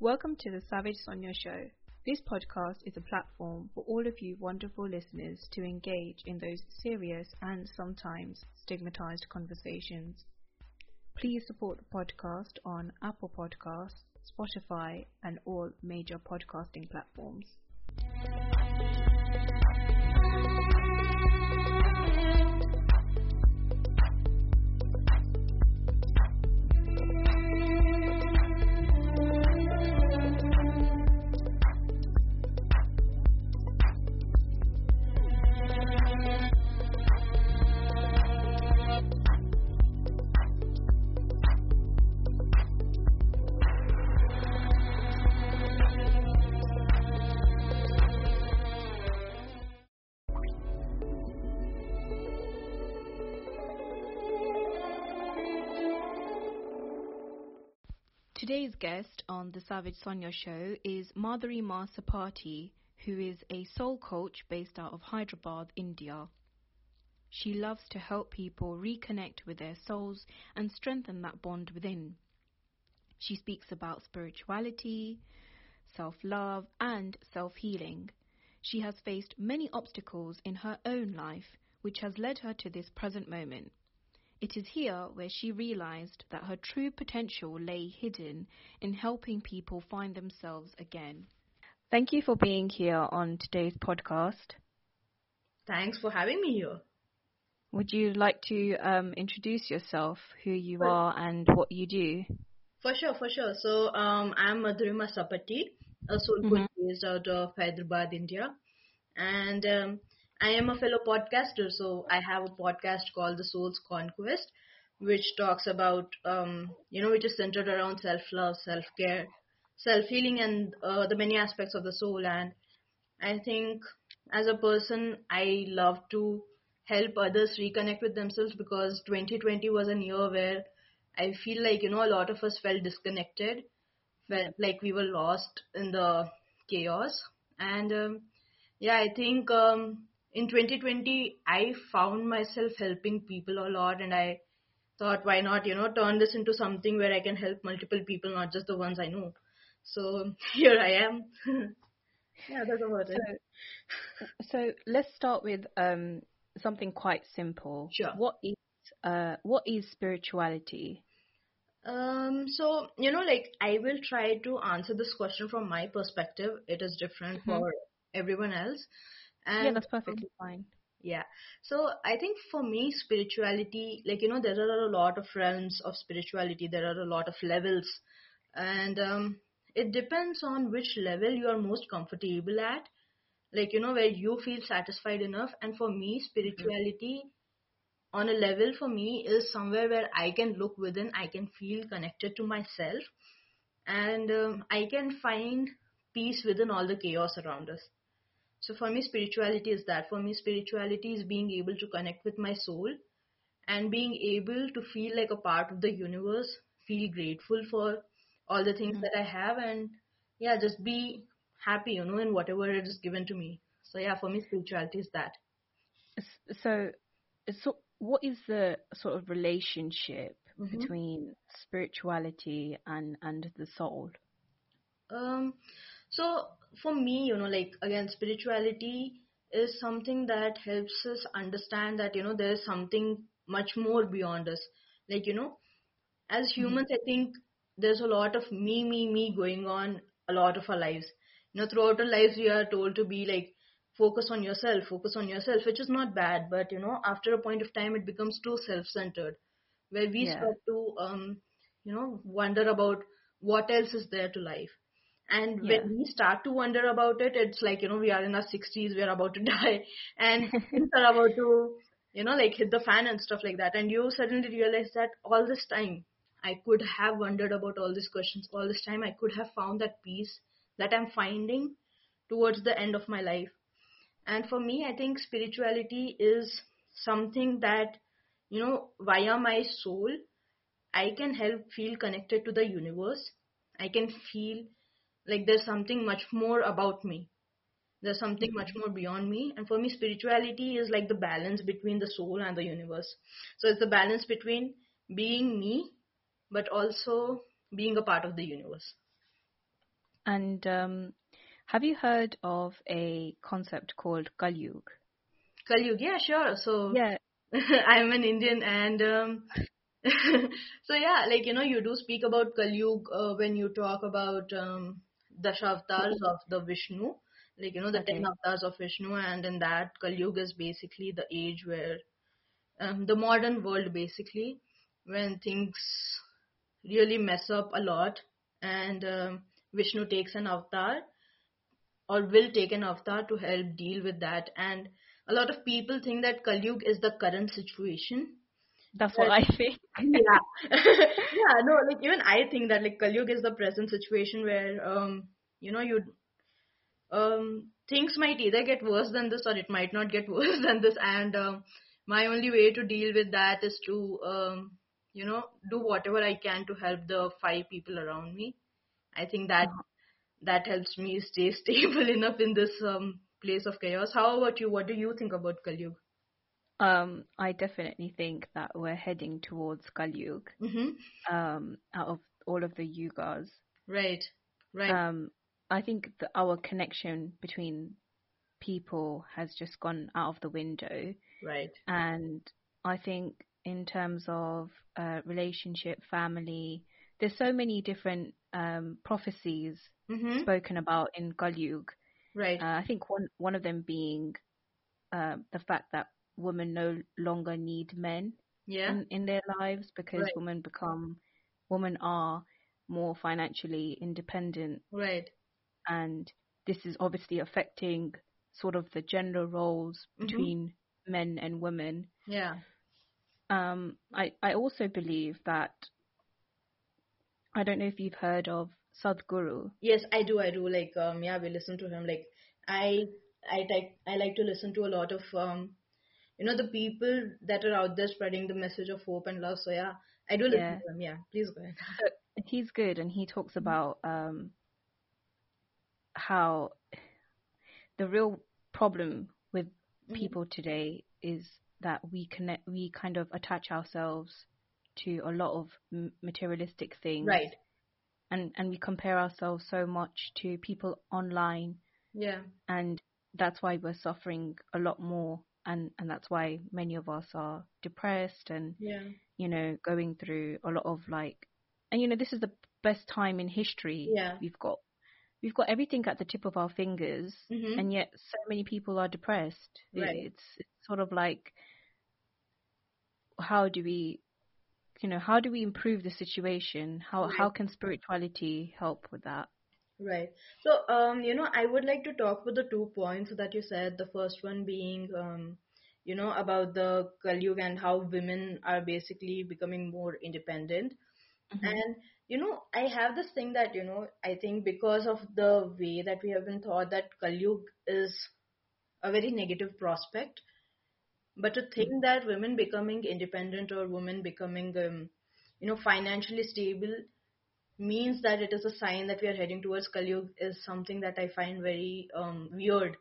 Welcome to the Savage Sonia Show. This podcast is a platform for all of you wonderful listeners to engage in those serious and sometimes stigmatized conversations. Please support the podcast on Apple Podcasts, Spotify, and all major podcasting platforms. Guest on the Savage Sonia show is Madhurima Sappati, who is a soul coach based out of Hyderabad, India. She loves to help people reconnect with their souls and strengthen that bond within. She speaks about spirituality, self love, and self healing. She has faced many obstacles in her own life, which has led her to this present moment. It is here where she realized that her true potential lay hidden in helping people find themselves again. Thank you for being here on today's podcast. Thanks for having me here. Would you like to um, introduce yourself, who you Well- are, and what you do? For sure, for sure. So, um, I'm Madhurima Sappati, a soul coach based out of Hyderabad, India. And um, I am a fellow podcaster. So, I have a podcast called The Soul's Conquest, which talks about, um, you know, which is centered around self love, self care, self healing, and uh, the many aspects of the soul. And I think as a person, I love to help others reconnect with themselves because 2020 was a year where I feel like, you know, a lot of us felt disconnected, felt like we were lost in the chaos. And um, yeah, I think um, in 2020, I found myself helping people a lot, and I thought, why not, you know, turn this into something where I can help multiple people, not just the ones I know. So here I am. yeah, that's about it. So let's start with um, something quite simple. Sure. What is uh, what is spirituality? Um, so, you know, like I will try to answer this question from my perspective. It is different Mhm. for everyone else. And yeah, that's perfectly fine. yeah. So I think for me, spirituality, like, you know, there are a lot of realms of spirituality, there are a lot of levels. And um, it depends on which level you are most comfortable at, like, you know, where you feel satisfied enough. And for me, spirituality on a level for me is somewhere where I can look within, I can feel connected to myself, and um, I can find peace within all the chaos around us. So for me, spirituality is that. For me, spirituality is being able to connect with my soul and being able to feel like a part of the universe, feel grateful for all the things Mhm. that I have, and yeah, just be happy, you know, in whatever it is given to me. So yeah, for me, spirituality is that. So, so what is the sort of relationship Mhm. between spirituality and and the soul? Um, so for me, you know, like again, spirituality is something that helps us understand that, you know, there is something much more beyond us. Like, you know, as humans, I think there's a lot of me, me, me going on a lot of our lives. You know, throughout our lives, we are told to be like, focus on yourself, focus on yourself, which is not bad, but you know, after a point of time, it becomes too self-centered, where we Yeah. start to, um, you know, wonder about what else is there to life. And Yeah. when we start to wonder about it, it's like, you know, we are in our 60s, we are about to die, and things are about to, you know, like hit the fan and stuff like that. And you suddenly realize that all this time, I could have wondered about all these questions. All this time, I could have found that peace that I'm finding towards the end of my life. And for me, I think spirituality is something that, you know, via my soul, I can help feel connected to the universe. I can feel like there's something much more about me. There's something much more beyond me. And for me, spirituality is like the balance between the soul and the universe. So it's the balance between being me, but also being a part of the universe. And um, have you heard of a concept called Kalyug? Kalyug, yeah, sure. So Yeah. I'm an Indian and um, so yeah, like you know, you do speak about Kalyug uh, when you talk about um, Dashavatars of the Vishnu, like you know the ten Okay. avatars of Vishnu, and in that Kalyug is basically the age where um, the modern world basically when things really mess up a lot, and um, Vishnu takes an avatar or will take an avatar to help deal with that, and a lot of people think that Kalyug is the current situation That's what I think. yeah. Yeah no like even i think that like kalyug is the present situation where um you know you um things might either get worse than this or it might not get worse than this. And um my only way to deal with that is to um you know do whatever i can to help the five people around me. I think that Uh-huh. that helps me stay stable enough in this um place of chaos. How about you? What do you think about kalyug Um, I definitely think that we're heading towards Kalyug. mm-hmm. Um, out of all of the yugas. right right Um, I think that our connection between people has just gone out of the window. right And I think in terms of uh, relationship, family, there's so many different um, prophecies mm-hmm. spoken about in Kalyug. right Uh, I think one one of them being uh, the fact that women no longer need men yeah in, in their lives because Right. women become women are more financially independent right and this is obviously affecting sort of the gender roles Mhm. between men and women. yeah Um, I, I also believe that I don't know if you've heard of Sadhguru. Yes, I do. I do. Like, um, yeah, we listen to him. Like, I, I like, I like to listen to a lot of, um, you know, the people that are out there spreading the message of hope and love. So yeah, I do listen Yeah. to him. Yeah, please go ahead. He's good and he talks Mm-hmm. about um, how the real problem with Mhm. people today is that we connect, we kind of attach ourselves to a lot of materialistic things, Right. And and we compare ourselves so much to people online, Yeah. and that's why we're suffering a lot more, and and that's why many of us are depressed and Yeah. you know going through a lot of like, and you know this is the best time in history. Yeah. We've got we've got everything at the tip of our fingers, Mhm. and yet so many people are depressed. Right. It's, it's sort of like, how do we, you know, how do we improve the situation? How Right. how can spirituality help with that? Right. So, um, you know, I would like to talk about the two points that you said. The first one being, um, you know, about the Kalyug and how women are basically becoming more independent. And, you know, I have this thing that, you know, I think because of the way that we have been taught that Kalyug is a very negative prospect. But to think that women becoming independent or women becoming, um, you know, financially stable means that it is a sign that we are heading towards Kalyug is something that I find very um, weird.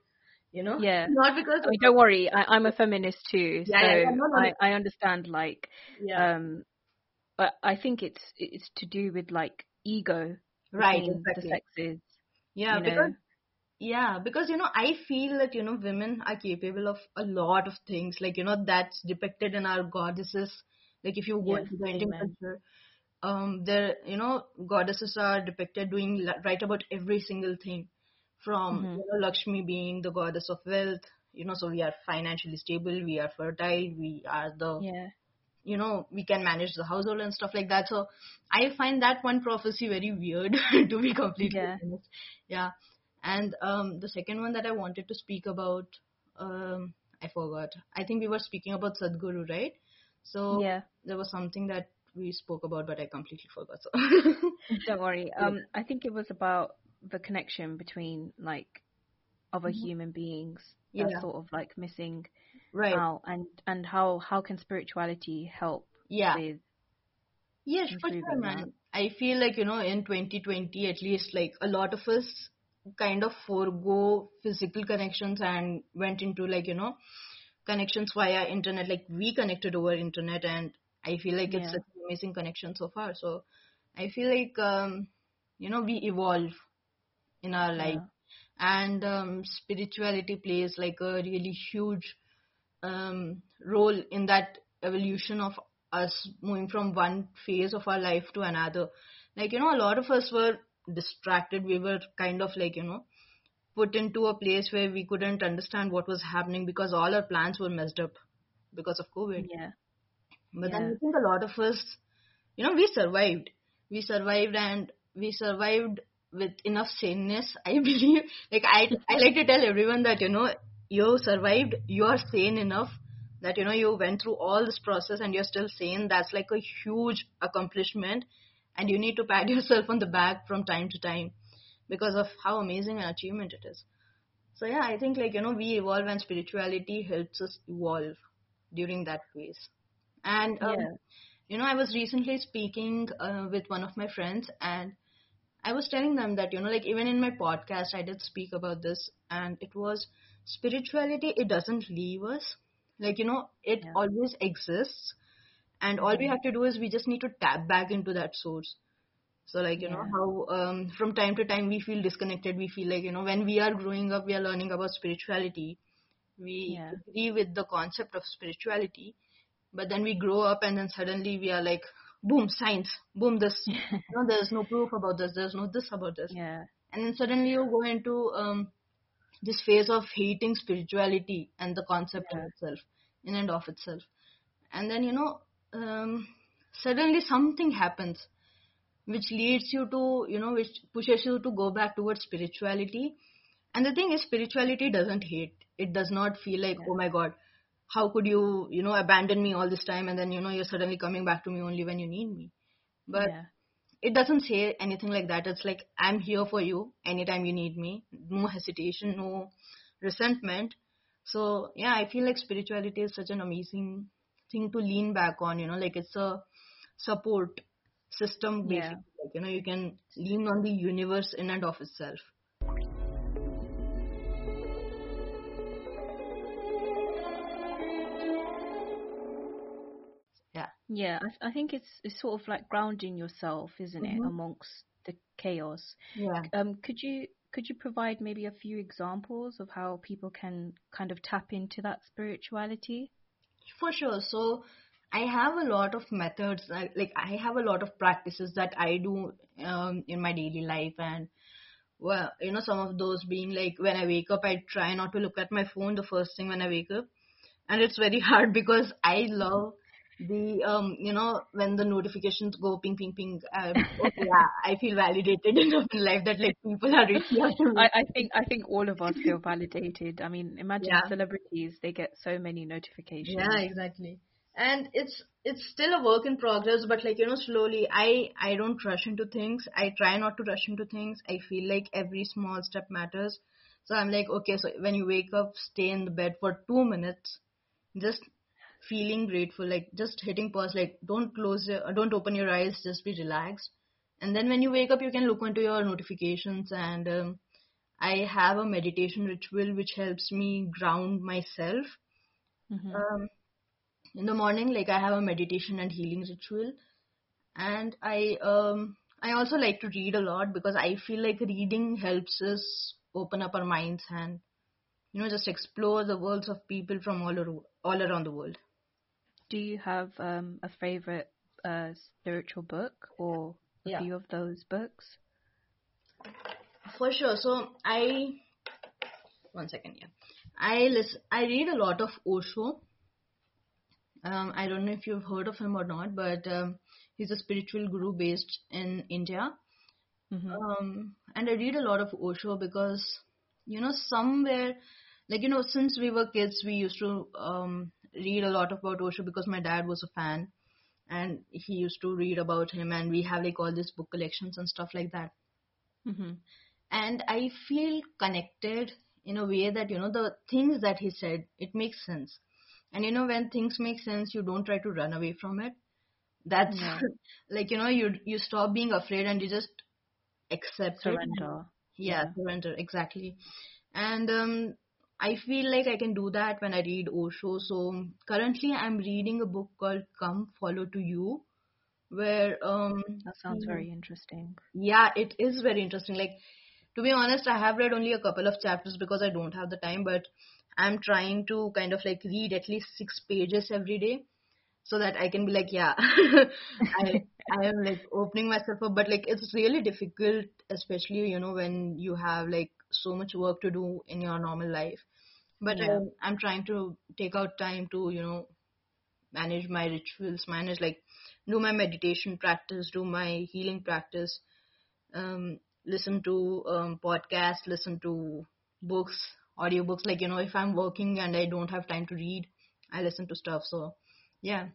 You know, Yeah. not because I mean, don't worry, I, I'm a feminist too, Yeah, so yeah, yeah, no, no, I, no. I understand like, yeah, um, but I think it's it's to do with like ego right, between the exactly. sexes. Yeah, because know. yeah, because you know, I feel that you know, women are capable of a lot of things. Like you know, that's depicted in our goddesses. Like if you go Yes, into the Indian culture, um, there you know, goddesses are depicted doing right about every single thing. From Mhm. you know, Lakshmi being the goddess of wealth. You know, so we are financially stable, we are fertile, we are the Yeah. you know we can manage the household and stuff like that so i find that one prophecy very weird to be completely Yeah. honest yeah and um the second one that i wanted to speak about um i forgot i think we were speaking about sadhguru right so Yeah. there was something that we spoke about but i completely forgot so Don't worry. Um, I think it was about the connection between like other Mhm. human beings that's yeah sort of like missing right out, and and how how can spirituality help yeah with Yes, for sure, that? man. I feel like, you know, in 2020, at least, like a lot of us kind of forego physical connections and went into like, you know, connections via internet. Like we connected over internet and I feel like it's Yeah. such amazing connection so far. So I feel like, um, you know, we evolve in our life Yeah. and um, spirituality plays like a really huge um, role in that evolution of us moving from one phase of our life to another like you know a lot of us were distracted we were kind of like you know put into a place where we couldn't understand what was happening because all our plans were messed up because of covid Yeah. But then I think a lot of us, you know, we survived. We survived and we survived with enough saneness. I believe, like I, I like to tell everyone that you know, you survived. You are sane enough that you know you went through all this process and you're still sane. That's like a huge accomplishment, and you need to pat yourself on the back from time to time because of how amazing an achievement it is. So yeah, I think like you know we evolve and spirituality helps us evolve during that phase. And um, Yeah. you know, I was recently speaking uh, with one of my friends, and I was telling them that you know, like even in my podcast, I did speak about this, and it was spirituality. It doesn't leave us. Like you know, it Yeah. always exists, and all we Mhm. have to do is we just need to tap back into that source. So like you know how um, from time to time we feel disconnected. We feel like you know when we are growing up, we are learning about spirituality. We Yeah. agree with the concept of spirituality, but then we grow up and then suddenly we are like, boom, science, boom, this. You know, there's no proof about this. There's no this about this. Yeah. And then suddenly you go into um, this phase of hating spirituality and the concept in Yeah. itself, in and of itself. And then you know, um, suddenly something happens which leads you to you know which pushes you to go back towards spirituality and the thing is spirituality doesn't hate it does not feel like Yeah. oh my god how could you you know abandon me all this time and then you know you're suddenly coming back to me only when you need me? But Yeah. it doesn't say anything like that. It's like i'm here for you anytime you need me. No hesitation no resentment. So yeah i feel like spirituality is such an amazing thing to lean back on you know like it's a support system Yeah. basically. Like you know you can lean on the universe in and of itself yeah I, I think it's it's sort of like grounding yourself, isn't it, hmm amongst the chaos. yeah Um, could you could you provide maybe a few examples of how people can kind of tap into that spirituality? For sure. So I have a lot of methods, like, like I have a lot of practices that I do um, in my daily life, and well, you know, some of those being like when I wake up, I try not to look at my phone the first thing when I wake up, and it's very hard because I love the um you know when the notifications go ping ping ping um, okay yeah i feel validated enough in life that like people are reaching out to me I, I think I think all of us feel validated. I mean, imagine yeah celebrities; they get so many notifications Yeah, exactly. And it's it's still a work in progress, but like you know, slowly I I don't rush into things. I try not to rush into things. I feel like every small step matters. So I'm like, okay, so when you wake up, stay in the bed for two minutes, just feeling grateful, like just hitting pause, like don't close your, don't open your eyes, just be relaxed. And then when you wake up, you can look into your notifications and um, I have a meditation ritual which helps me ground myself. hmm Um, in the morning like i have a meditation and healing ritual and i um i also like to read a lot because i feel like reading helps us open up our minds and you know just explore the worlds of people from all all around the world Do you have um, a favorite uh, spiritual book or a yeah. few of those books? for sure. So i one second yeah. I listen i read a lot of osho. Um i don't know if you've heard of him or not but um he's a spiritual guru based in india. Hmm um, and I read a lot of Osho because you know somewhere like you know since we were kids we used to um, read a lot about Osho because my dad was a fan and he used to read about him and we have like all these book collections and stuff like that hmm and I feel connected in a way that you know the things that he said it makes sense and you know when things make sense you don't try to run away from it that's Yeah. like you know you you stop being afraid and you just accept it Surrender. yeah, Yeah. surrender, exactly. And um, I feel like I can do that when I read Osho. So currently I'm reading a book called Come Follow to You, where um, That sounds very interesting. yeah, it is very interesting. Like to be honest, I have read only a couple of chapters because I don't have the time, but I'm trying to kind of like read at least six pages every day so that I can be like, yeah, I I am like opening myself up, but like it's really difficult, especially you know when you have like so much work to do in your normal life. But Yeah. I'm I'm trying to take out time to you know manage my rituals, manage like do my meditation practice, do my healing practice, um, listen to um, podcasts, listen to books, audiobooks. Like you know, if I'm working and I don't have time to read, I listen to stuff. So yeah.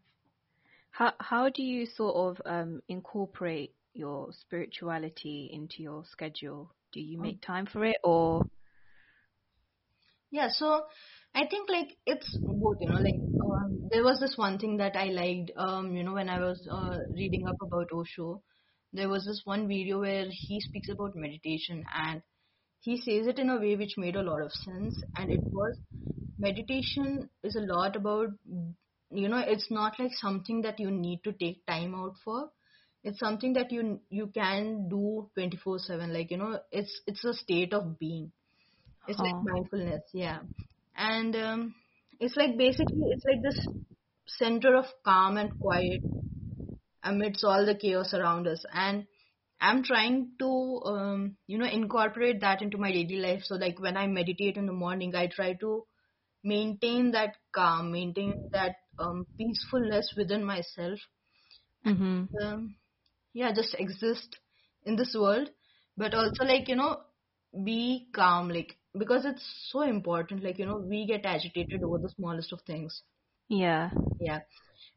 How how do you sort of um, incorporate your spirituality into your schedule? Do you Um, make time for it, or? Yeah, so I think like it's both, you know, like um, there was this one thing that I liked, um, you know, when I was uh, reading up about Osho, there was this one video where he speaks about meditation and he says it in a way which made a lot of sense, and it was meditation is a lot about, you know, it's not like something that you need to take time out for. It's something that you you can do 24/7 like you know it's it's a state of being it's like mindfulness, yeah. And um, it's like basically, it's like this center of calm and quiet amidst all the chaos around us. And I'm trying to, um, you know, incorporate that into my daily life. So, like when I meditate in the morning, I try to maintain that calm, maintain that um, peacefulness within myself. Mhm. Um, yeah, just exist in this world, but also like, you know, be calm, like, because it's so important. Like, you know, we get agitated over the smallest of things. Yeah. Yeah.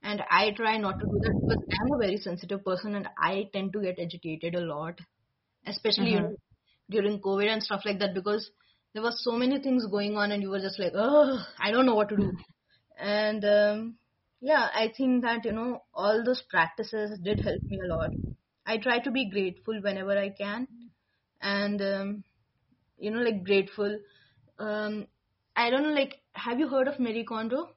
And I try not to do that because I'm a very sensitive person and I tend to get agitated a lot, especially, you Mhm. know, during COVID and stuff like that, because there were so many things going on and you were just like, oh, I don't know what to do. And um, yeah, I think that, you know, all those practices did help me a lot. I try to be grateful whenever I can. And, um, you know, like grateful. Um, I don't know, like, have you heard of Marie Kondo?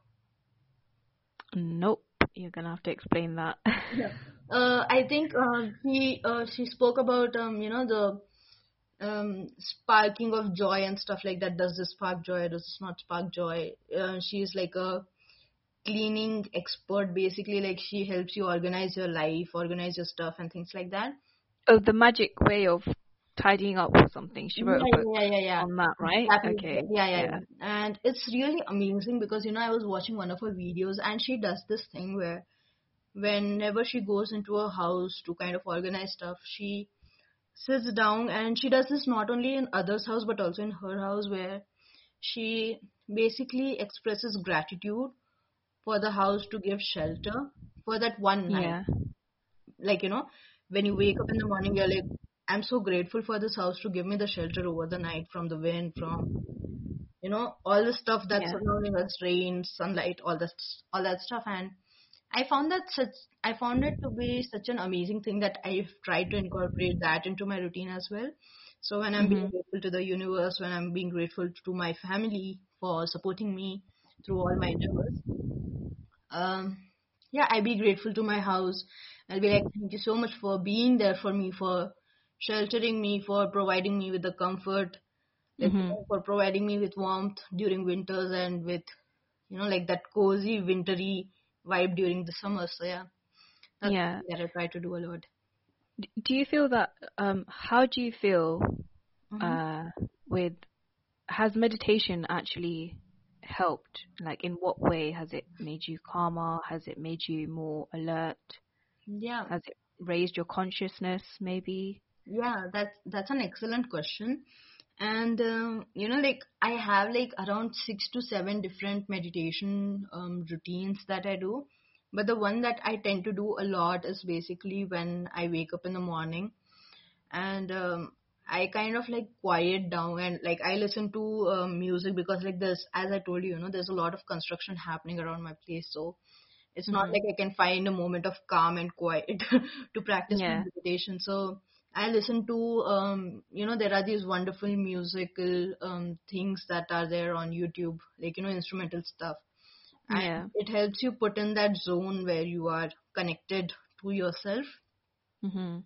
Nope. You're gonna have to explain that. Yeah. Uh, I think uh, she uh, she spoke about um, you know the um, sparking of joy and stuff like that. Does this spark joy? Does this not spark joy? Uh, she's like a cleaning expert, basically. Like she helps you organize your life, organize your stuff, and things like that. oh, the magic way of tidying up or something. She Yeah, a book yeah, yeah, yeah, on that, right? Is, Okay. yeah, yeah, Yeah. yeah. And it's really amazing because you know I was watching one of her videos and she does this thing where whenever she goes into a house to kind of organize stuff, she sits down and she does this not only in others' house but also in her house where she basically expresses gratitude for the house to give shelter for that one night. Yeah. Like, you know, when you wake up in the morning, you're like, I'm so grateful for this house to give me the shelter over the night from the wind, from, you know, all the stuff that's Yeah. surrounding us, rain, sunlight, all that, all that stuff. And I found that such, I found it to be such an amazing thing that I've tried to incorporate that into my routine as well. So when I'm being Mhm. grateful to the universe, when I'm being grateful to my family for supporting me through all my endeavors, um, yeah, I'd be grateful to my house. I'll be like, thank you so much for being there for me, for sheltering me, for providing me with the comfort, like you Mhm. know, for providing me with warmth during winters and with, you know, like that cozy wintry vibe during the summer. So yeah, that's Yeah. that I try to do a lot. Do you feel that? Um, how do you feel hmm uh, with? Has meditation actually helped? Like, in what way has it made you calmer? Has it made you more alert? Yeah, Has it raised your consciousness? Maybe. yeah, that's that's an excellent question. And um, you know, like I have like around six to seven different meditation um, routines that I do. But the one that I tend to do a lot is basically when I wake up in the morning and um, I kind of like quiet down and like I listen to um, music because like this, as I told you, you know, there's a lot of construction happening around my place. So it's not Mhm. like I can find a moment of calm and quiet to practice Yeah. meditation. So I listen to, um, you know, there are these wonderful musical um, things that are there on YouTube, like, you know, instrumental stuff. And Yeah. it helps you put in that zone where you are connected to yourself. Mhm.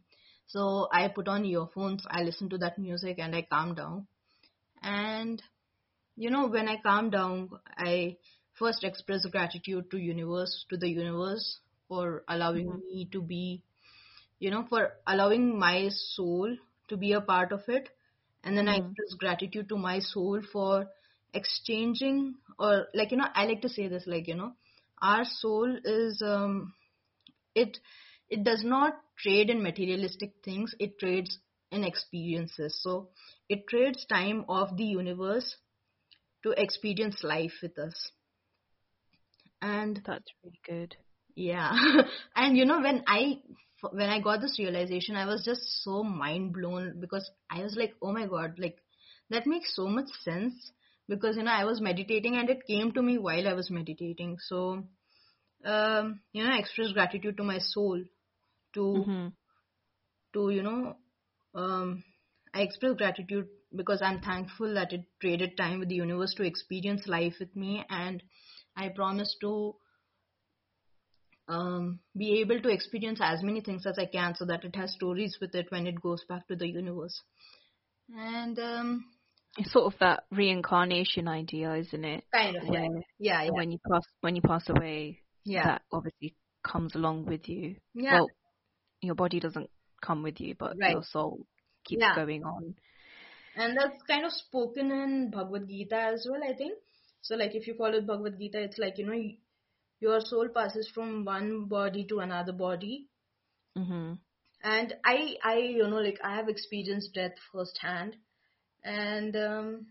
So I put on earphones, I listen to that music, and I calm down. And you know, when I calm down, I first express gratitude to universe, to the universe for allowing Mhm. me to be, you know, for allowing my soul to be a part of it. And then I Mhm. express gratitude to my soul for exchanging or like you know i like to say this like you know our soul is um it it does not trade in materialistic things it trades in experiences. So it trades time of the universe to experience life with us. And That's really good. yeah. And you know when i when i got this realization i was just so mind blown because i was like oh my god like that makes so much sense because you know i was meditating and it came to me while i was meditating. So um you know i express gratitude to my soul to Mhm. to you know um i express gratitude because i'm thankful that it traded time with the universe to experience life with me and i promise to um, be able to experience as many things as I can so that it has stories with it when it goes back to the universe. And um, It's sort of that reincarnation idea, isn't it? kind of, yeah, yeah, yeah, when you pass when you pass away, yeah, that obviously comes along with you. yeah, Well, your body doesn't come with you, but Right. your soul keeps Yeah. going on. and that's kind of spoken in Bhagavad Gita as well, I think. So, like, if you follow Bhagavad Gita, it's like you know, your soul passes from one body to another body, Mhm. and I, I, you know, like, I have experienced death firsthand, and um,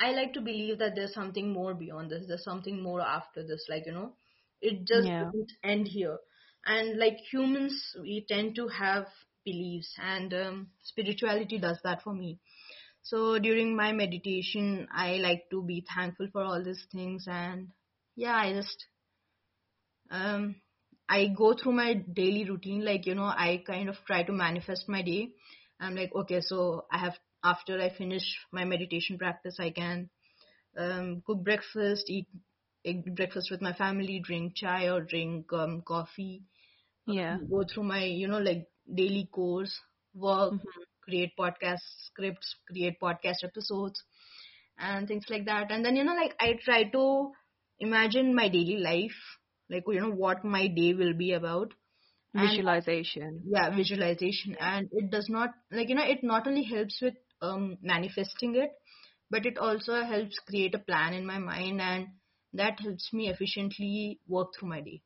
I like to believe that there's something more beyond this. There's something more after this. Like, you know, it just Yeah. doesn't end here. And like humans, we tend to have beliefs, and um, spirituality does that for me. So during my meditation, I like to be thankful for all these things, and yeah, I just um I go through my daily routine. Like you know, I kind of try to manifest my day. I'm like, okay, so I have after I finish my meditation practice, I can um, cook breakfast, eat, breakfast with my family, drink chai or drink um, coffee, Yeah. go through my you know like daily course, work, Mhm. create podcast scripts, create podcast episodes, and things like that. And then you know like I try to imagine my daily life, like you know what my day will be about, and Visualization. yeah visualization and it does not like you know it not only helps with um manifesting it but it also helps create a plan in my mind and that helps me efficiently work through my day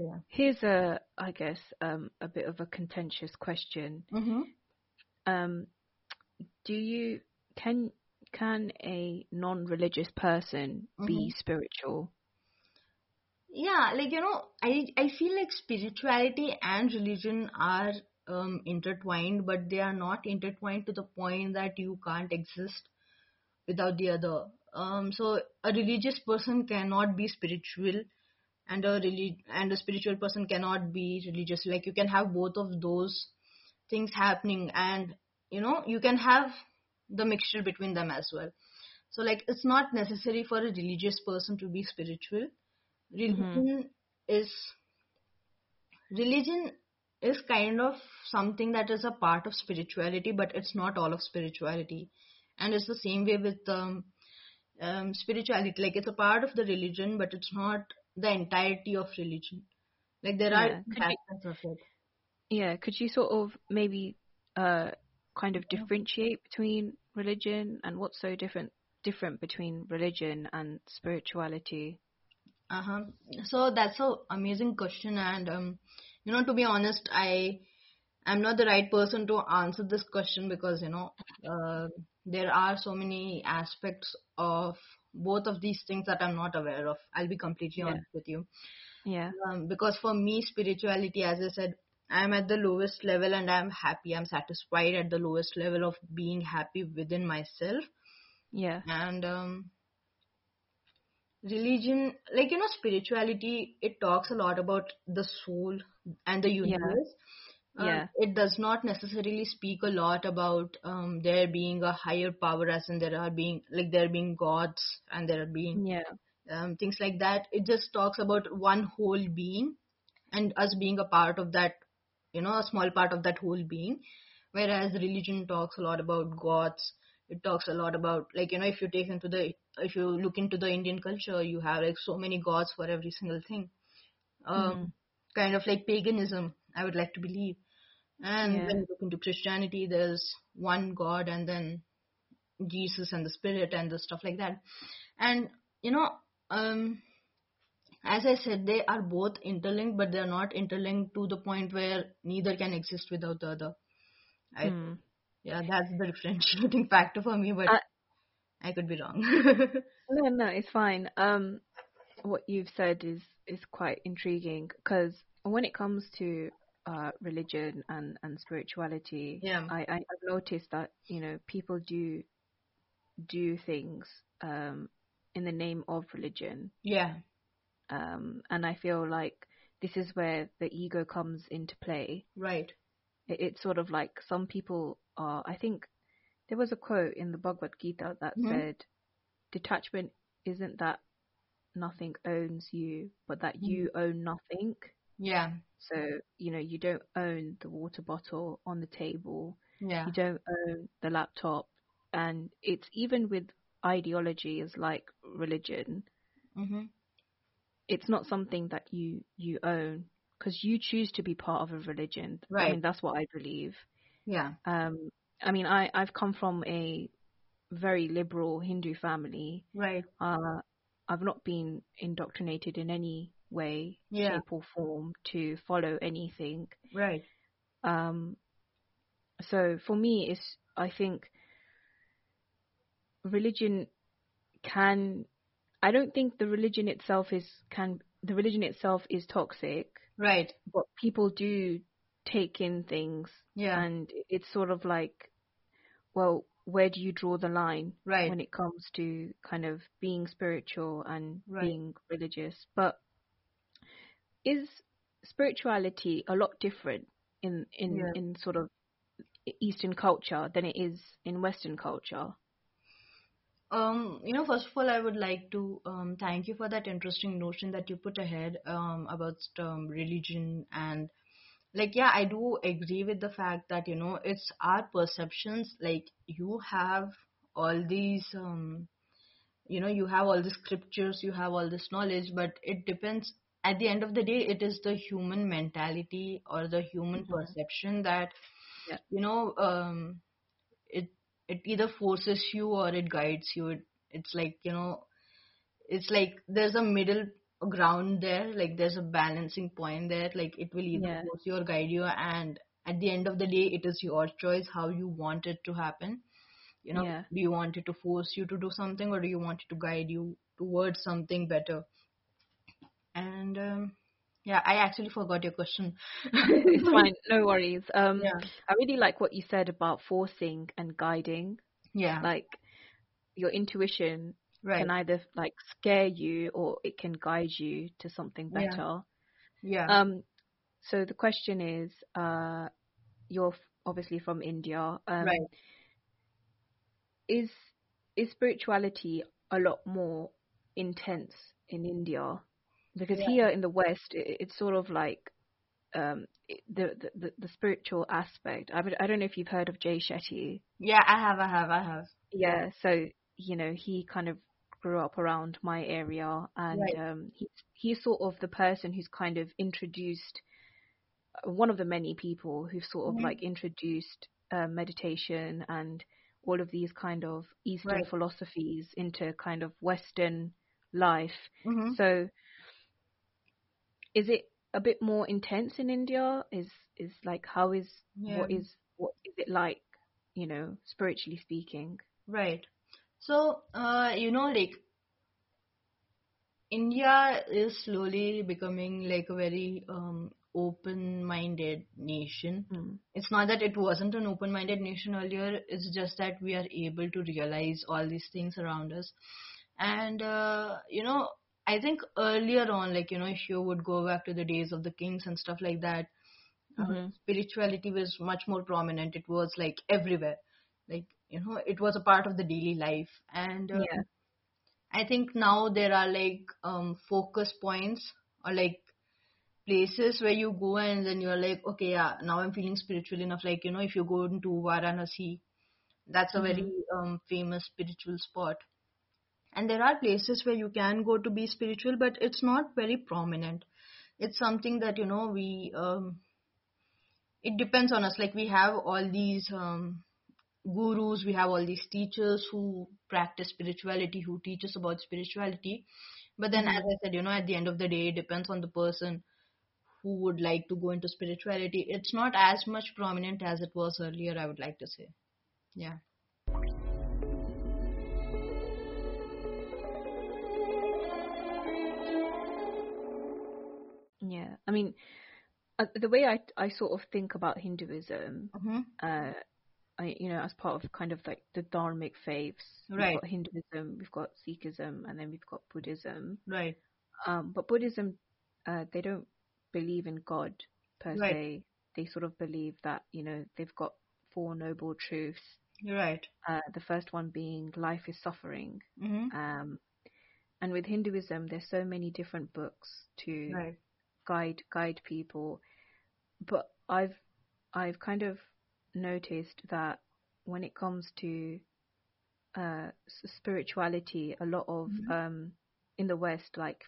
yeah Here's a, I guess, um, a bit of a contentious question. mm-hmm. Um, do you can can a non-religious person Mm-hmm. be spiritual? yeah like you know i i feel like spirituality and religion are um intertwined but they are not intertwined to the point that you can't exist without the other um so a religious person cannot be spiritual and a relig- and a spiritual person cannot be religious. Like you can have both of those things happening and you know you can have the mixture between them as well. So like it's not necessary for a religious person to be spiritual. Religion is religion is kind of something that is a part of spirituality but it's not all of spirituality. And it's the same way with um, um, spirituality. Like it's a part of the religion but it's not the entirety of religion like there are Yeah. Could you, aspects of it yeah. Could you sort of maybe uh kind of differentiate between religion and what's so different different between religion and spirituality? uh-huh so that's a amazing question and um you know to be honest i i'm not the right person to answer this question because you know uh, there are so many aspects of both of these things that i'm not aware of i'll be completely Yeah. honest with you Yeah. um, because for me spirituality as i said i'm at the lowest level and i'm happy i'm satisfied at the lowest level of being happy within myself Yeah. and um, religion like you know spirituality it talks a lot about the soul and the universe uh, Yeah. it does not necessarily speak a lot about um, there being a higher power, as in there are being like there being gods and there are being Yeah. um, things like that. It just talks about one whole being and us being a part of that, you know, a small part of that whole being. Whereas religion talks a lot about gods. It talks a lot about like you know if you take into the if you look into the Indian culture, you have like so many gods for every single thing. Um, Mm. kind of like paganism, I would like to believe. And Yeah. when you look into Christianity, there's one God and then Jesus and the Spirit and the stuff like that. And you know, um, as I said, they are both interlinked, but they are not interlinked to the point where neither can exist without the other. I, Mm. Yeah, that's the differentiating factor for me, but I- I could be wrong. No, no, it's fine. Um, what you've said is is quite intriguing because when it comes to uh religion and and spirituality, Yeah. I, I I've noticed that you know people do do things um in the name of religion, yeah, um, and I feel like this is where the ego comes into play. right. It, it's sort of like some people are. I think there was a quote in the Bhagavad Gita that Mhm. said, "Detachment isn't that nothing owns you, but that you own nothing." Yeah, So you know you don't own the water bottle on the table, yeah, you don't own the laptop, and it's even with ideology ideologies like religion. hmm It's not something that you you own because you choose to be part of a religion. Right. I mean that's what I believe. yeah, Um, I mean, I, I've come from a very liberal Hindu family. right. Uh, I've not been indoctrinated in any way, Yeah. shape, or form to follow anything. Right. Um, so for me, it's I think religion can. I don't think the religion itself is can the religion itself is toxic, Right. but people do take in things Yeah. and it's sort of like, well, where do you draw the line Right. when it comes to kind of being spiritual and Right. being religious? But is spirituality a lot different in in Yeah. in sort of Eastern culture than it is in Western culture? Um, you know, first of all, I would like to um, thank you for that interesting notion that you put ahead um, about um, religion and like yeah, I do agree with the fact that you know it's our perceptions. Like you have all these, um, you know, you have all the scriptures, you have all this knowledge, but it depends. At the end of the day, it is the human mentality or the human Mhm. perception that Yeah. you know um, it it either forces you or it guides you. It, it's like you know, it's like there's a middle ground there. Like there's a balancing point there. Like it will either Yeah. force you or guide you, and at the end of the day, it is your choice how you want it to happen. You know, Yeah. do you want it to force you to do something, or do you want it to guide you towards something better? And um, yeah, I actually forgot your question. it's fine, no worries. Um, Yeah. I really like what you said about forcing and guiding. Yeah. Like your intuition right. can either like scare you or it can guide you to something better. yeah. Um, so the question is, uh, you're obviously from India. Um, Right. Is is spirituality a lot more intense in India? Because Yeah. here in the West, it, it's sort of like um, the, the the spiritual aspect. I, I don't know if you've heard of Jay Shetty. yeah. I have. I have. I have. Yeah, so you know he kind of grew up around my area, and Right. um, he's he's sort of the person who's kind of introduced uh, one of the many people who've sort of Mhm. like introduced uh, meditation and all of these kind of Eastern Right. philosophies into kind of Western life. hmm So, is it a bit more intense in India? Is is like how is what Yeah. is what is it like? You know, spiritually speaking. Right. So, uh, you know, like India is slowly becoming like a very um, open-minded nation. Mm. It's not that it wasn't an open-minded nation earlier. It's just that we are able to realize all these things around us. And uh, you know, I think earlier on, like you know, if you would go back to the days of the kings and stuff like that, uh, Mhm. spirituality was much more prominent. It was like everywhere, like you know, it was a part of the daily life. And uh, Yeah. I think now there are like um, focus points or like places where you go and then you're like, okay, yeah, now I'm feeling spiritual enough. Like you know, if you go into Varanasi, that's a very um, famous spiritual spot. And there are places where you can go to be spiritual, but it's not very prominent. It's something that you know we. Um, it depends on us. Like we have all these um, gurus, we have all these teachers who practice spirituality, who teach us about spirituality. But then, as I said, you know, at the end of the day, it depends on the person who would like to go into spirituality. It's not as much prominent as it was earlier. I would like to say, yeah. Yeah. I mean, uh, the way I I sort of think about Hinduism, Mm-hmm. uh, I you know, as part of kind of like the dharmic faiths, Right. we've got Hinduism, we've got Sikhism, and then we've got Buddhism. Right. Um, but Buddhism, uh, they don't believe in God per Right. se. They sort of believe that you know they've got four noble truths. Right. Uh, the first one being life is suffering. Mm-hmm. Um, and with Hinduism, there's so many different books to Right. Guide guide people. But I've I've kind of noticed that when it comes to uh, spirituality, a lot of Mhm. um, in the West, like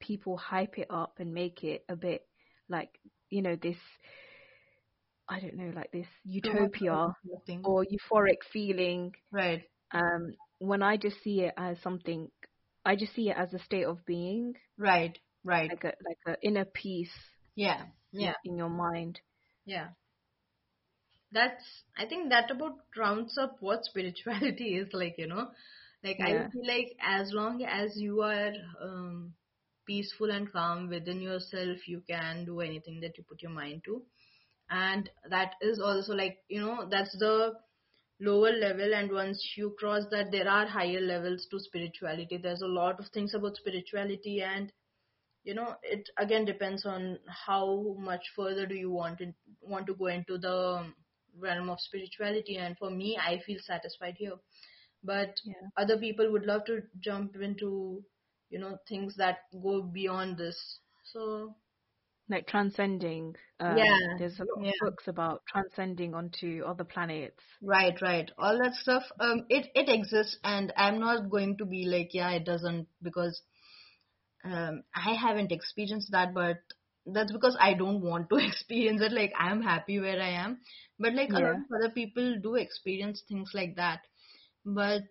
people hype it up and make it a bit like you know this. I don't know, like this utopia or euphoric feeling Right. um, when I just see it as something, I just see it as a state of being, Right. Right. like a like a inner peace Yeah. in- Yeah. in your mind. Yeah. That's, I think that about rounds up what spirituality is like, you know. Like, I feel like as long as you are um, peaceful and calm within yourself, you can do anything that you put your mind to. And that is also like, you know, that's the lower level. And once you cross that, there are higher levels to spirituality. There's a lot of things about spirituality and you know it again depends on how much further do you want it, want to go into the realm of spirituality and for me i feel satisfied here but Yeah. other people would love to jump into you know things that go beyond this so Like transcending. Um, Yeah, There's a lot yeah. of books about transcending onto other planets. right right all that stuff um it it exists and i'm not going to be like yeah it doesn't because um i haven't experienced that but that's because i don't want to experience it. Like i'm happy where i am. But like a lot of other people do experience things like that. But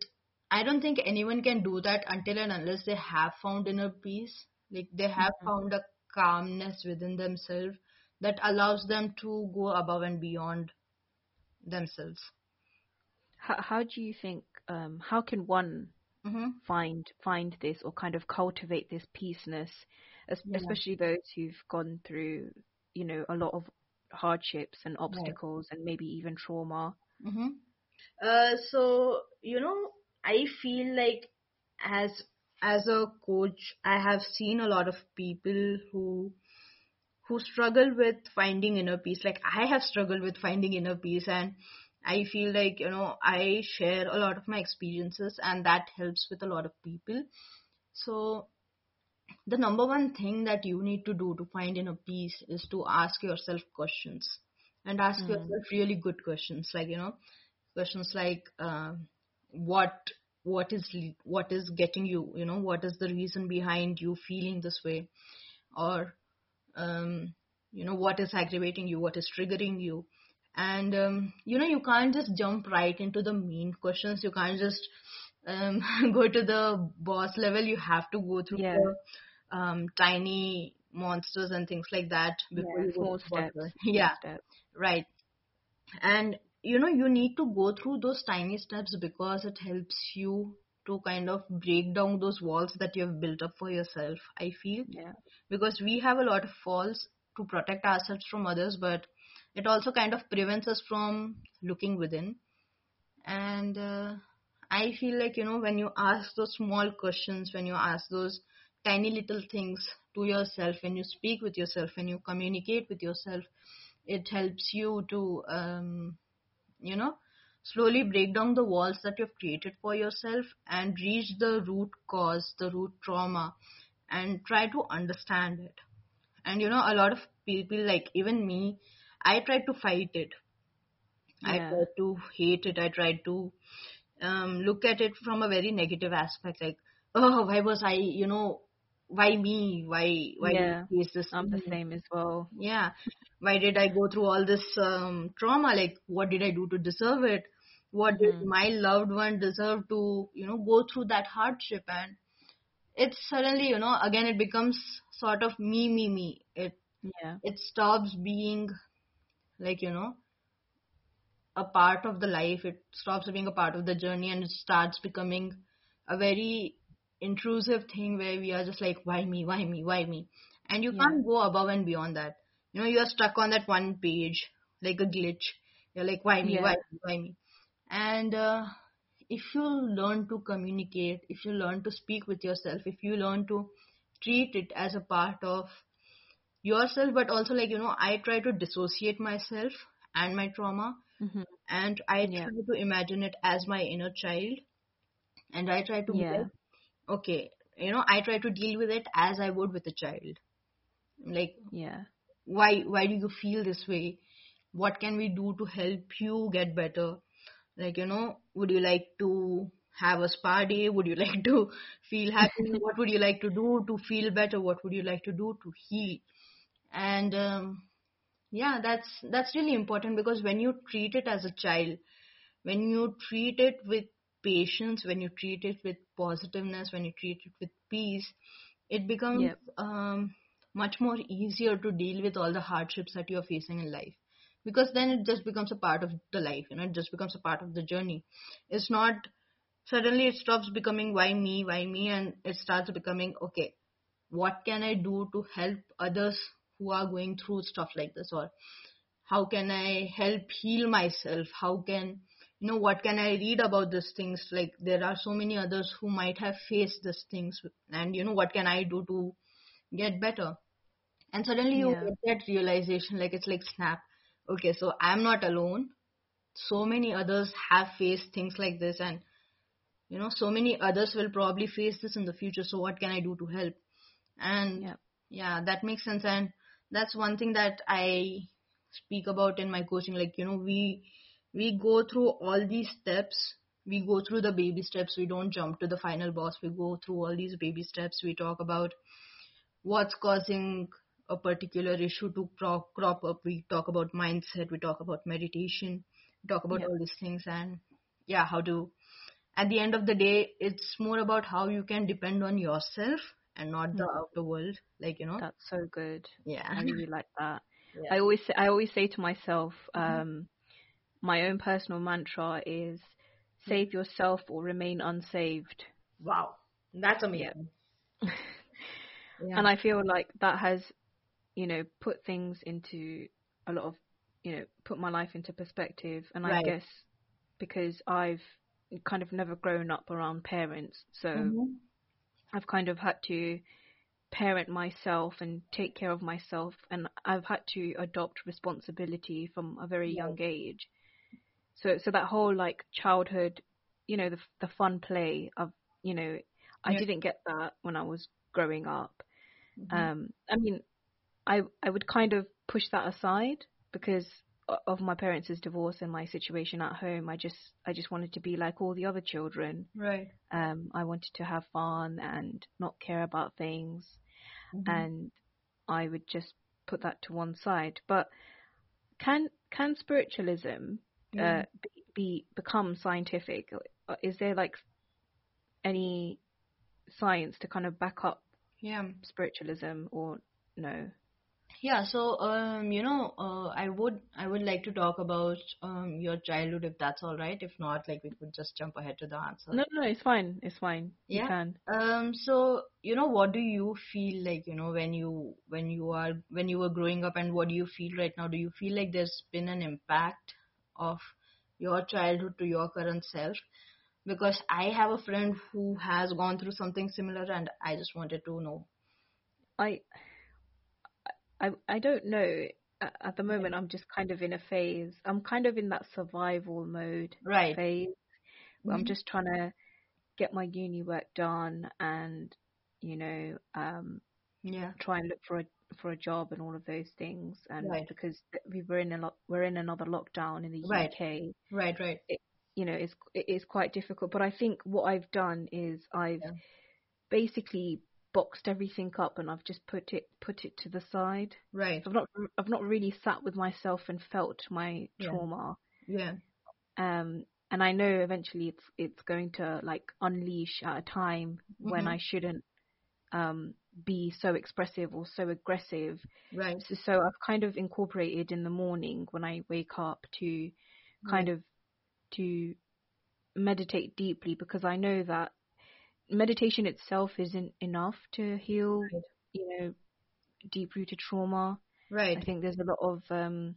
i don't think anyone can do that until and unless they have found inner peace. Like they have Mhm. found a calmness within themselves that allows them to go above and beyond themselves. How how do you think? Um, how can one hmm find find this or kind of cultivate this peaceness, es- Yeah. especially those who've gone through, you know, a lot of hardships and obstacles and maybe even trauma. Mm-hmm. Uh, so you know, I feel like as as a coach, I have seen a lot of people who who struggle with finding inner peace. Like I have struggled with finding inner peace, and I feel like you know I share a lot of my experiences, and that helps with a lot of people. So the number one thing that you need to do to find inner peace is to ask yourself questions and ask Mm. yourself really good questions like you know questions like um, what what is what is getting you you know what is the reason behind you feeling this way or um, you know what is aggravating you what is triggering you and um, you know you can't just jump right into the main questions you can't just um, go to the boss level you have to go through Yeah. the um, tiny monsters and things like that before Yeah, you go small to the boss steps. yeah steps. right and you know you need to go through those tiny steps because it helps you to kind of break down those walls that you have built up for yourself i feel Yeah. because we have a lot of walls to protect ourselves from others but it also kind of prevents us from looking within. And uh, i feel like you know when you ask those small questions when you ask those tiny little things to yourself when you speak with yourself when you communicate with yourself it helps you to um, you know slowly break down the walls that you've created for yourself and reach the root cause the root trauma and try to understand it. And you know a lot of people like even me i tried to fight it. I tried to hate it. I tried to um, look at it from a very negative aspect like oh why was i you know why me? Why why Yeah. did I face this I'm the same as well. yeah. Why did i go through all this um, trauma? Like what did i do to deserve it? What did Mhm. my loved one deserve to you know go through that hardship? And it's suddenly you know again it becomes sort of me me me. It Yeah. it stops being like you know a part of the life it stops being a part of the journey and it starts becoming a very intrusive thing where we are just like why me? Why me? Why me? And you Yeah. can't go above and beyond that. You know you're stuck on that one page like a glitch. You're like why me? Why me? Why me? And uh, if you learn to communicate if you learn to speak with yourself if you learn to treat it as a part of yourself but also like you know i try to dissociate myself and my trauma hmm and i Yeah. try to imagine it as my inner child and i try to Yeah. like okay you know i try to deal with it as i would with a child. Like Yeah. why why do you feel this way? What can we do to help you get better? Like you know would you like to have a spa day? Would you like to feel happy? What would you like to do to feel better? What would you like to do to heal and um, yeah that's that's really important because when you treat it as a child when you treat it with patience when you treat it with positiveness when you treat it with peace it becomes Yep. um, much more easier to deal with all the hardships that you're facing in life. Because then it just becomes a part of the life you know it just becomes a part of the journey. It's not suddenly it stops becoming why me? Why me? And it starts becoming okay what can i do to help others who are going through stuff like this or how can i help heal myself? How can you know what can i read about these things? Like there are so many others who might have faced these things and you know what can i do to get better? And suddenly you Yeah. get that realization like it's like snap. Okay so i'm not alone. So many others have faced things like this and you know so many others will probably face this in the future so what can i do to help? And Yep. yeah that makes sense. And that's one thing that i speak about in my coaching like you know we we go through all these steps. We go through the baby steps. We don't jump to the final boss. We go through all these baby steps. We talk about what's causing a particular issue to crop, crop up. We talk about mindset. We talk about meditation. We talk about Yep. all these things and yeah how to at the end of the day it's more about how you can depend on yourself and not the Mhm. outer world like you know That's so good. yeah I really like that. yeah I always say, I always say to myself, um, my own personal mantra is save yourself or remain unsaved. wow that's amazing yeah And I feel like that has, you know, put things into a lot of, you know, put my life into perspective. And I guess because I've kind of never grown up around parents, so Mhm. I've kind of had to parent myself and take care of myself, and I've had to adopt responsibility from a very Right. young age. So, so that whole like childhood, you know, the the fun play of, you know, I Yeah. didn't get that when I was growing up. Mhm. Um, I mean, I I would kind of push that aside because of my parents' divorce and my situation at home. I just I just wanted to be like all the other children. right Um, I wanted to have fun and not care about things, Mhm. and I would just put that to one side. But can can spiritualism Yeah. uh, be, be become scientific? Uh, Is there like any science to kind of back up yeah spiritualism or no? Yeah, so um, you know, uh, I would I would like to talk about um your childhood if that's all right. If not, like we could just jump ahead to the answer. No, no, it's fine. It's fine. You Yeah. can. Um, so you know, what do you feel like, you know, when you when you are when you were growing up, and what do you feel right now? Do you feel like there's been an impact of your childhood to your current self? Because I have a friend who has gone through something similar, and I just wanted to know. I, I, I don't know at the moment I'm just kind of in a phase. I'm kind of in that survival mode Right. phase. Where I'm just trying to get my uni work done and you know um Yeah. try and look for a for a job and all of those things and Right. because we were in a lot we're in another lockdown in the Right. UK Right. Right. it, you know it's it is quite difficult but I think what I've done is I've Yeah. basically boxed everything up and I've just put it put it to the side Right. I've not I've not really sat with myself and felt my Yeah. trauma Yeah. um and I know eventually it's it's going to like unleash at a time when hmm I shouldn't um be so expressive or so aggressive Right. so, so I've kind of incorporated in the morning when I wake up to kind Right. of to meditate deeply because I know that meditation itself isn't enough to heal Right. you know deep rooted trauma Right. I think there's a lot of um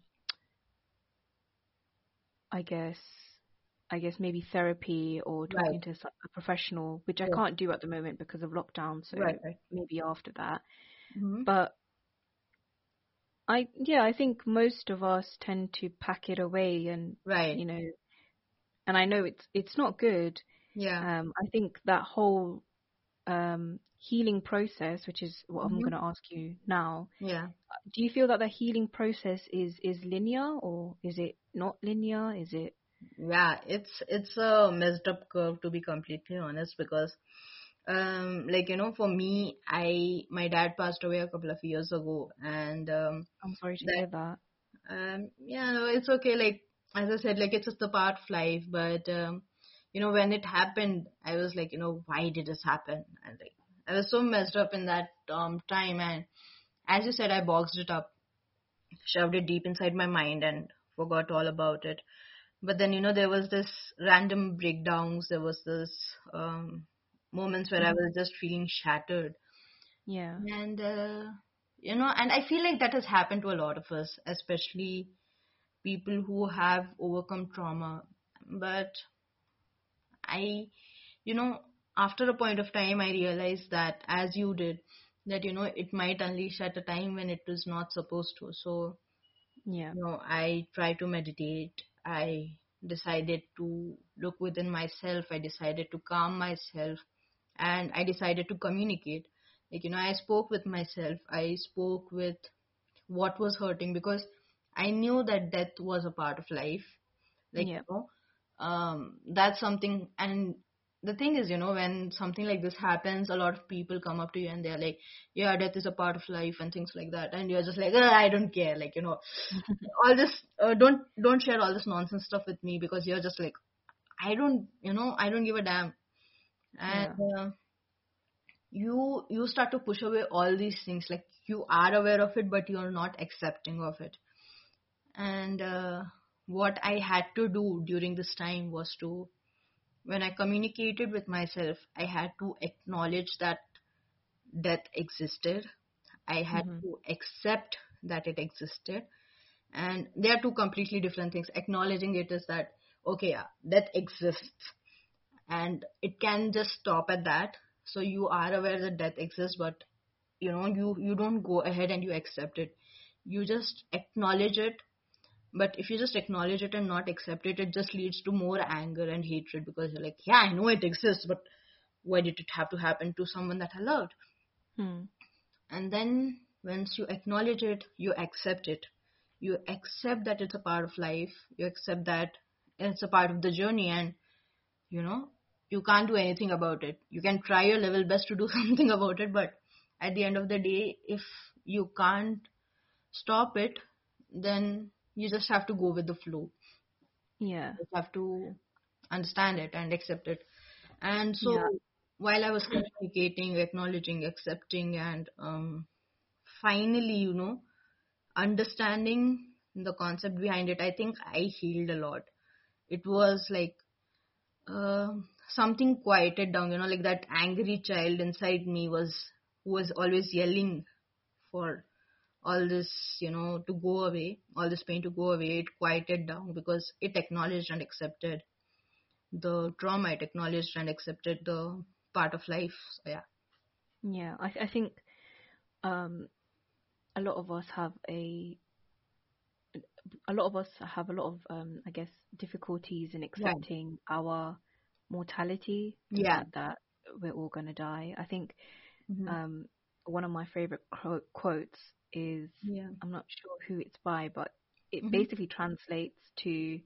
I guess I guess maybe therapy or Right. talking to a professional, which I can't do at the moment because of lockdown, so Right. Right. maybe after that. hmm But I yeah, I think most of us tend to pack it away and Right. you know and I know it's it's not good. Yeah. Um I think that whole um healing process, which is what I'm hmm going to ask you now, Yeah. do you feel that the healing process is is linear or is it not linear? Is it Yeah. It's it's a messed up curve to be completely honest because um like you know for me I my dad passed away a couple of years ago and um I'm sorry to that hear that. um yeah no it's okay like as I said like it's just a part of life but um you know when it happened I was like you know why did this happen? And like I was so messed up in that um time. And as you said I boxed it up shoved it deep inside my mind and forgot all about it. But then you know there was this random breakdowns. There was this um moments where I hmm was just feeling shattered. Yeah. and uh, you know and I feel like that has happened to a lot of us especially people who have overcome trauma. But I you know after a point of time I realized that as you did that you know it might unleash at a time when it was not supposed to. So Yeah. you know I try to meditate. I decided to look within myself. I decided to calm myself. And I decided to communicate. Like you know I spoke with myself. I spoke with what was hurting because I knew that death was a part of life. Like Yeah. you know um that's something and the thing is you know when something like this happens a lot of people come up to you and they're like yeah death is a part of life and things like that and you're just like "Ugh, i don't care like you know. All this uh, don't don't share all this nonsense stuff with me because you're just like i don't you know i don't give a damn. And Yeah. uh, you you start to push away all these things like you are aware of it but you're not accepting of it. And uh, what i had to do during this time was to when i communicated with myself i had to acknowledge that death existed. I had hmm to accept that it existed. And they are two completely different things. Acknowledging it is that okay yeah, death exists. And it can just stop at that. So you are aware that death exists but you know you you don't go ahead and you accept it. You just acknowledge it but if you just acknowledge it and not accept it it just leads to more anger and hatred because you're like yeah i know it exists but why did it have to happen to someone that i loved? Hmm. and then once you acknowledge it you accept it. You accept that it's a part of life. You accept that it's a part of the journey and you know you can't do anything about it. You can try your level best to do something about it but at the end of the day if you can't stop it then you just have to go with the flow Yeah. you have to understand it and accept it and so Yeah. while i was communicating acknowledging accepting and um finally you know understanding the concept behind it i think i healed a lot it was like uh, something quieted down you know like that angry child inside me was who was always yelling for all this you know to go away all this pain to go away it quieted down because it acknowledged and accepted the trauma it acknowledged and accepted the part of life so yeah Yeah. I th- I think um a lot of us have a a lot of us have a lot of, um, I guess, difficulties in accepting our mortality. Yeah. that we're all gonna die. I think Mhm. um, one of my favorite quotes is Yeah. I'm not sure who it's by, but it Mhm. basically translates to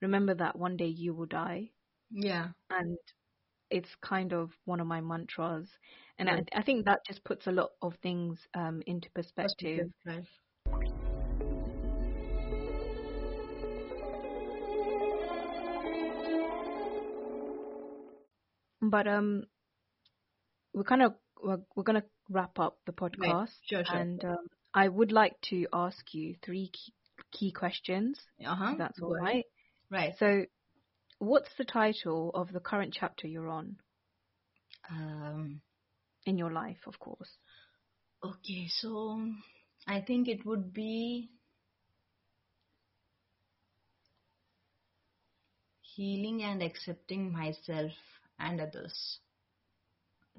remember that one day you will die, Yeah. and it's kind of one of my mantras. And Right. I, I think that just puts a lot of things um, into perspective. Right. But um, we're kind of we're, we're gonna wrap up the podcast, Sure, sure. and um, I would like to ask you three key, key questions. Uh-huh. If that's all right. right. Right. So, what's the title of the current chapter you're on Um, in your life, of course? okay, so I think it would be healing and accepting myself and others.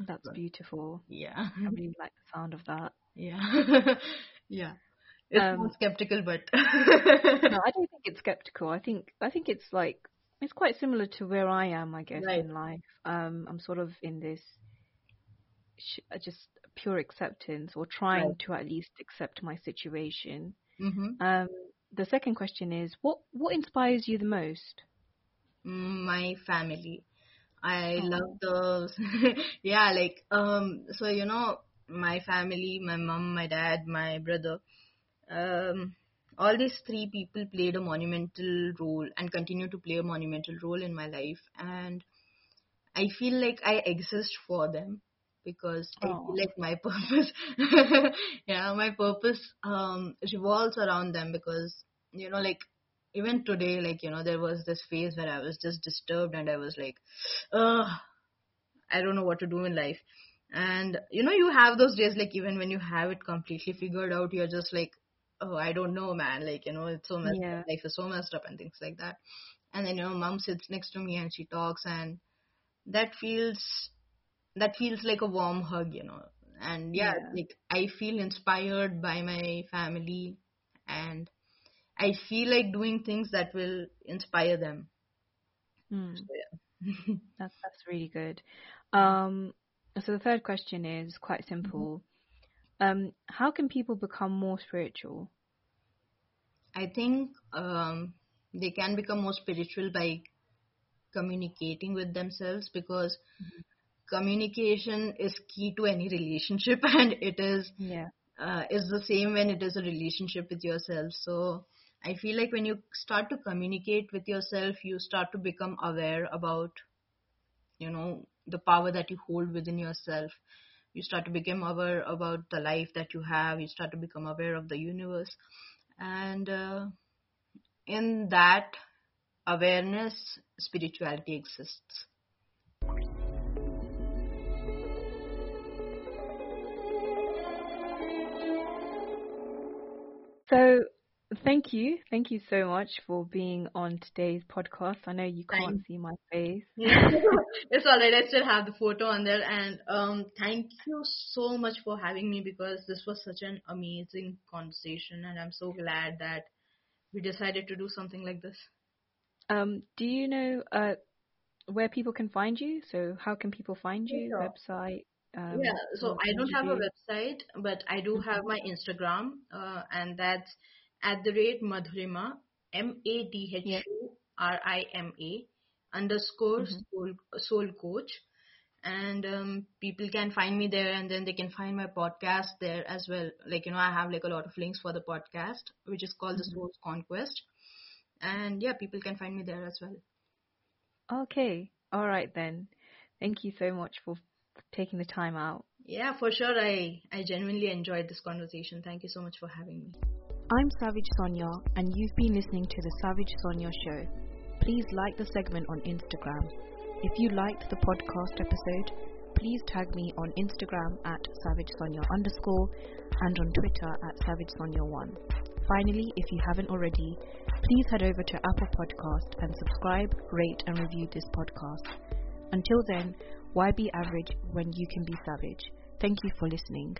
That's Right. beautiful. Yeah. I really like the sound of that. Yeah. yeah. It's Um, more skeptical, but No, I don't think it's skeptical. I think I think it's like it's quite similar to where I am, I guess, Right. in life. Um, I'm sort of in this sh- uh, just pure acceptance, or trying Right. to at least accept my situation. hmm Um, the second question is, what what inspires you the most? my family. I Oh. love those. yeah, like um. So you know, my family, my mom, my dad, my brother. Um, all these three people played a monumental role and continue to play a monumental role in my life, and I feel like I exist for them because I Oh. feel like my purpose, yeah, my purpose um revolves around them because you know, like even today, like, you know, there was this phase where I was just disturbed and I was like, ugh, I don't know what to do in life. And, you know, you have those days, like, even when you have it completely figured out, you're just like, oh, I don't know, man. Like, you know, it's so messed Yeah. up. Life is so messed up and things like that. And then, you know, mom sits next to me and she talks and that feels, that feels like a warm hug, you know. And yeah, Yeah. like, I feel inspired by my family and I feel like doing things that will inspire them. Hmm. So, yeah. That's that's really good. Um, so the third question is quite simple. Um, how can people become more spiritual? I think um, they can become more spiritual by communicating with themselves because communication is key to any relationship and it is Yeah. uh, is the same when it is a relationship with yourself. So I feel like when you start to communicate with yourself, you start to become aware about, you know, the power that you hold within yourself. You start to become aware about the life that you have. You start to become aware of the universe. And uh, in that awareness, spirituality exists. So thank you, thank you so much for being on today's podcast. I know you can't Thank- see my face. it's alright. I still have the photo on there, and um, thank you so much for having me because this was such an amazing conversation, and I'm so glad that we decided to do something like this. Um, do you know uh, where people can find you? So how can people find you? Website? Um, yeah, so I don't have a website, but I do have my Instagram, uh, and that's at the rate Madhurima, M A D H U R I M A underscore Mhm. soul, soul coach. And um, people can find me there, and then they can find my podcast there as well. Like you know, I have like a lot of links for the podcast, which is called the Mhm. Soul's Conquest. And yeah, people can find me there as well. Okay, all right then. Thank you so much for taking the time out. Yeah, for sure. I I genuinely enjoyed this conversation. Thank you so much for having me. I'm Savage Sonia, and you've been listening to the Savage Sonia Show. Please like the segment on Instagram. If you liked the podcast episode, please tag me on Instagram at Savage Sonia underscore and on Twitter at Savage Sonia one. Finally, if you haven't already, please head over to Apple Podcast and subscribe, rate, and review this podcast. Until then, why be average when you can be savage? Thank you for listening.